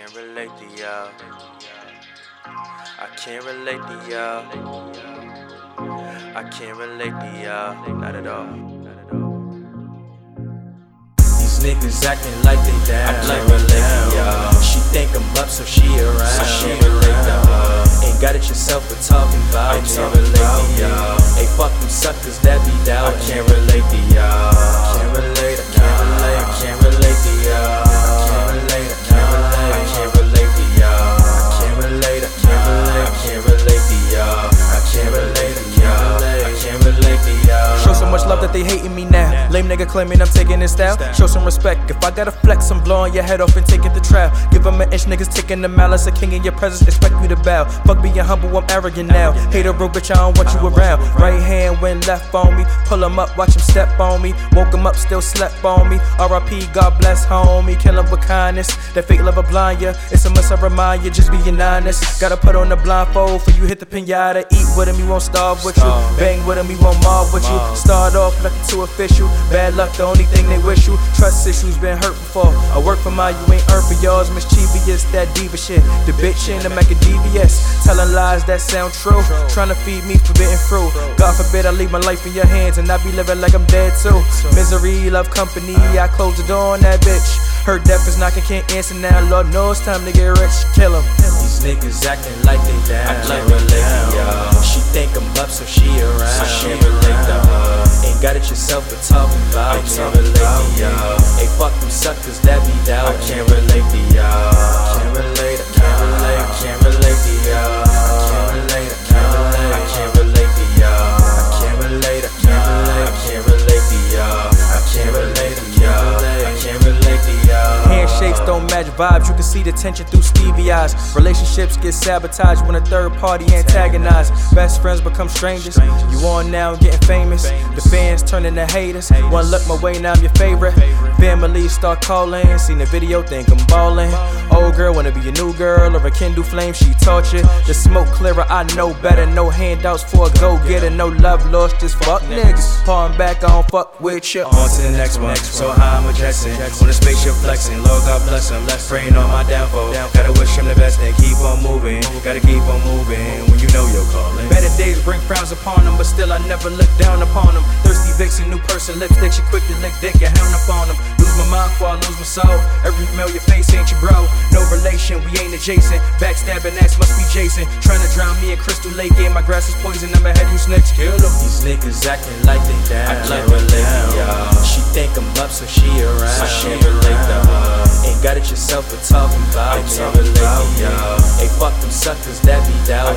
can't relate to y'all. I can't relate to y'all. I can't relate to y'all. Not at all. Not at all. These niggas acting like they down. I can't relate to y'all. She think I'm up, so she around. So she relate to her. Ain't got it yourself, but talking about I can't relate to y'all. Hey, fuck them suckers that be down. I can't relate to y'all. Hating me now. Lame nigga claiming I'm taking his style. Show some respect. If I gotta flex, I'm blowing your head off and taking the trial. Give them an inch, niggas taking the malice. A king in your presence, expect you to bow. Fuck being humble, I'm arrogant now. Hater, bro, bitch, I don't want you around. Right hand went left on me. Pull him up, watch him step on me. Woke him up, still slept on me. RIP, God bless, homie. Kill him with kindness. That fake love will blind ya. It's a must I remind you, just being honest. Gotta put on the blindfold for you hit the pinata. Eat with him, he won't starve with you. Bang with him, he won't mob with you. Start off looking too official. Bad luck, the only thing they wish you. Trust issues been hurt before. I work for mine, you ain't earned for yours. Mischievous, that diva shit. The bitch in the make a DVS. Telling lies that sound true. Trying to feed me forbidden fruit. God forbid I leave my life in your hands and I be living like I'm dead too. Misery, love company. I close the door on that bitch. Her death is knocking, can't answer now. Lord knows time to get rich. Kill him. These niggas acting like they down. I can't relate Ain't got it yourself, but talking about I can't relate to y'all. Hey, fuck them suckers that be down. I can't relate to y'all. Vibes. You can see the tension through Stevie eyes. Relationships get sabotaged when a third party antagonized. Best friends become strangers. You on now getting famous. The fans turning to haters. One look my way, now I'm your favorite. Family start calling. Seen the video, think I'm ballin'. Old girl wanna be a new girl or a Kindle flame. She you the smoke clearer. I know better. No handouts for a go getter. No love lost. Just fuck niggas. Pulling back, I don't fuck with you. On to the next one. So I'm a Jetson. On a spaceship flexing. Lord God bless him. Praying on my downfall. Gotta wish him the best and keep on moving. Gotta keep on moving when you know you're calling. Better days bring frowns upon them, but still I never look down upon them. Thirsty vixen, new person, lipstick, she quick to lick dick, you hound upon them. Lose my mind before I lose my soul. Every familiar face ain't your bro. No relation, we ain't adjacent. Backstabbing ass must be Jason. Trying to drown me in Crystal Lake, yeah, my grass is poison. I'ma head you snakes, kill them. These niggas acting like they down. I can't relate y'all. She think I'm up, so she around. So she relate to her. Ain't got it yourself, but talking about I can't relate to y'all. Hey, fuck them suckers that be down.